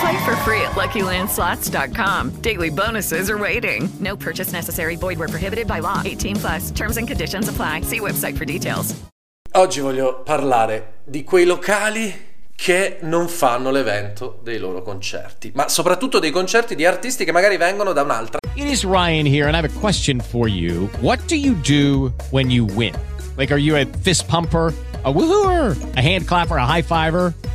Play for free at LuckyLandSlots.com. Daily bonuses are waiting. No purchase necessary. Void where prohibited by law. 18 plus. Terms and conditions apply. See website for details. Oggi voglio parlare di quei locali che non fanno l'evento dei loro concerti, ma soprattutto dei concerti di artisti che magari vengono da un'altra. It is Ryan here, and I have a question for you. What do you do when you win? Like, are you a fist pumper? A woohooer, a hand clapper, a high fiver.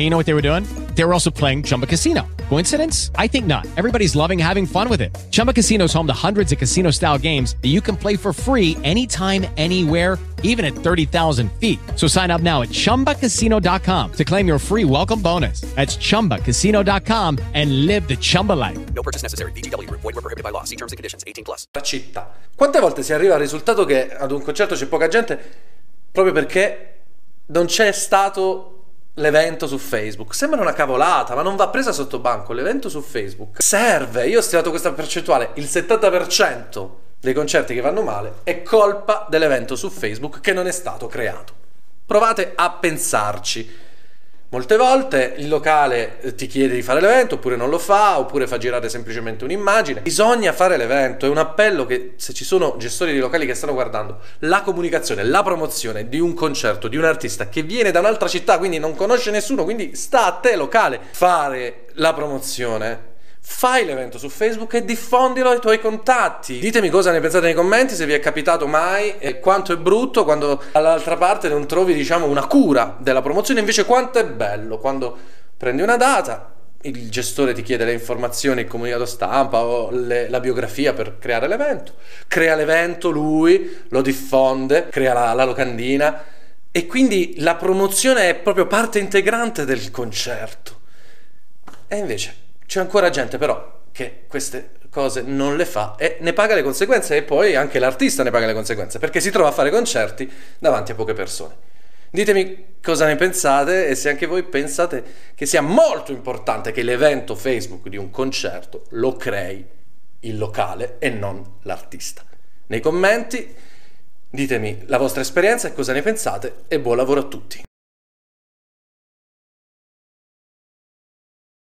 and you know what they were doing? They were also playing Chumba Casino. Coincidence? I think not. Everybody's loving having fun with it. Chumba Casino is home to hundreds of casino style games that you can play for free anytime, anywhere, even at 30,000 feet. So sign up now at chumbacasino.com to claim your free welcome bonus. That's chumbacasino.com and live the Chumba life. No purchase necessary. VGW. Void were prohibited by law. See terms and conditions. 18 plus. La città. Quante volte si arriva al risultato che ad un concerto c'è poca gente proprio perché non c'è stato l'evento su Facebook? Sembra una cavolata, ma non va presa sotto banco. L'evento su Facebook serve. Io ho stimato questa percentuale, il 70% dei concerti che vanno male è colpa dell'evento su Facebook che non è stato creato. Provate a pensarci. Molte volte il locale eh, ti chiede di fare l'evento oppure non lo fa, oppure fa girare semplicemente un'immagine. Bisogna fare l'evento, è un appello che se ci sono gestori di locali che stanno guardando, la comunicazione, la promozione di un concerto, di un artista che viene da un'altra città, quindi non conosce nessuno, quindi sta a te locale fare la promozione. Fai l'evento su Facebook e diffondilo ai tuoi contatti. Ditemi cosa ne pensate nei commenti, se vi è capitato mai e quanto è brutto quando dall'altra parte non trovi, diciamo, una cura della promozione, invece quanto è bello quando prendi una data, il gestore ti chiede le informazioni, il comunicato stampa o le, la biografia per creare l'evento, crea l'evento lui, lo diffonde, crea la, la locandina e quindi la promozione è proprio parte integrante del concerto. E invece c'è ancora gente però che queste cose non le fa e ne paga le conseguenze e poi anche l'artista ne paga le conseguenze perché si trova a fare concerti davanti a poche persone. Ditemi cosa ne pensate e se anche voi pensate che sia molto importante che l'evento Facebook di un concerto lo crei il locale e non l'artista. Nei commenti ditemi la vostra esperienza e cosa ne pensate e buon lavoro a tutti.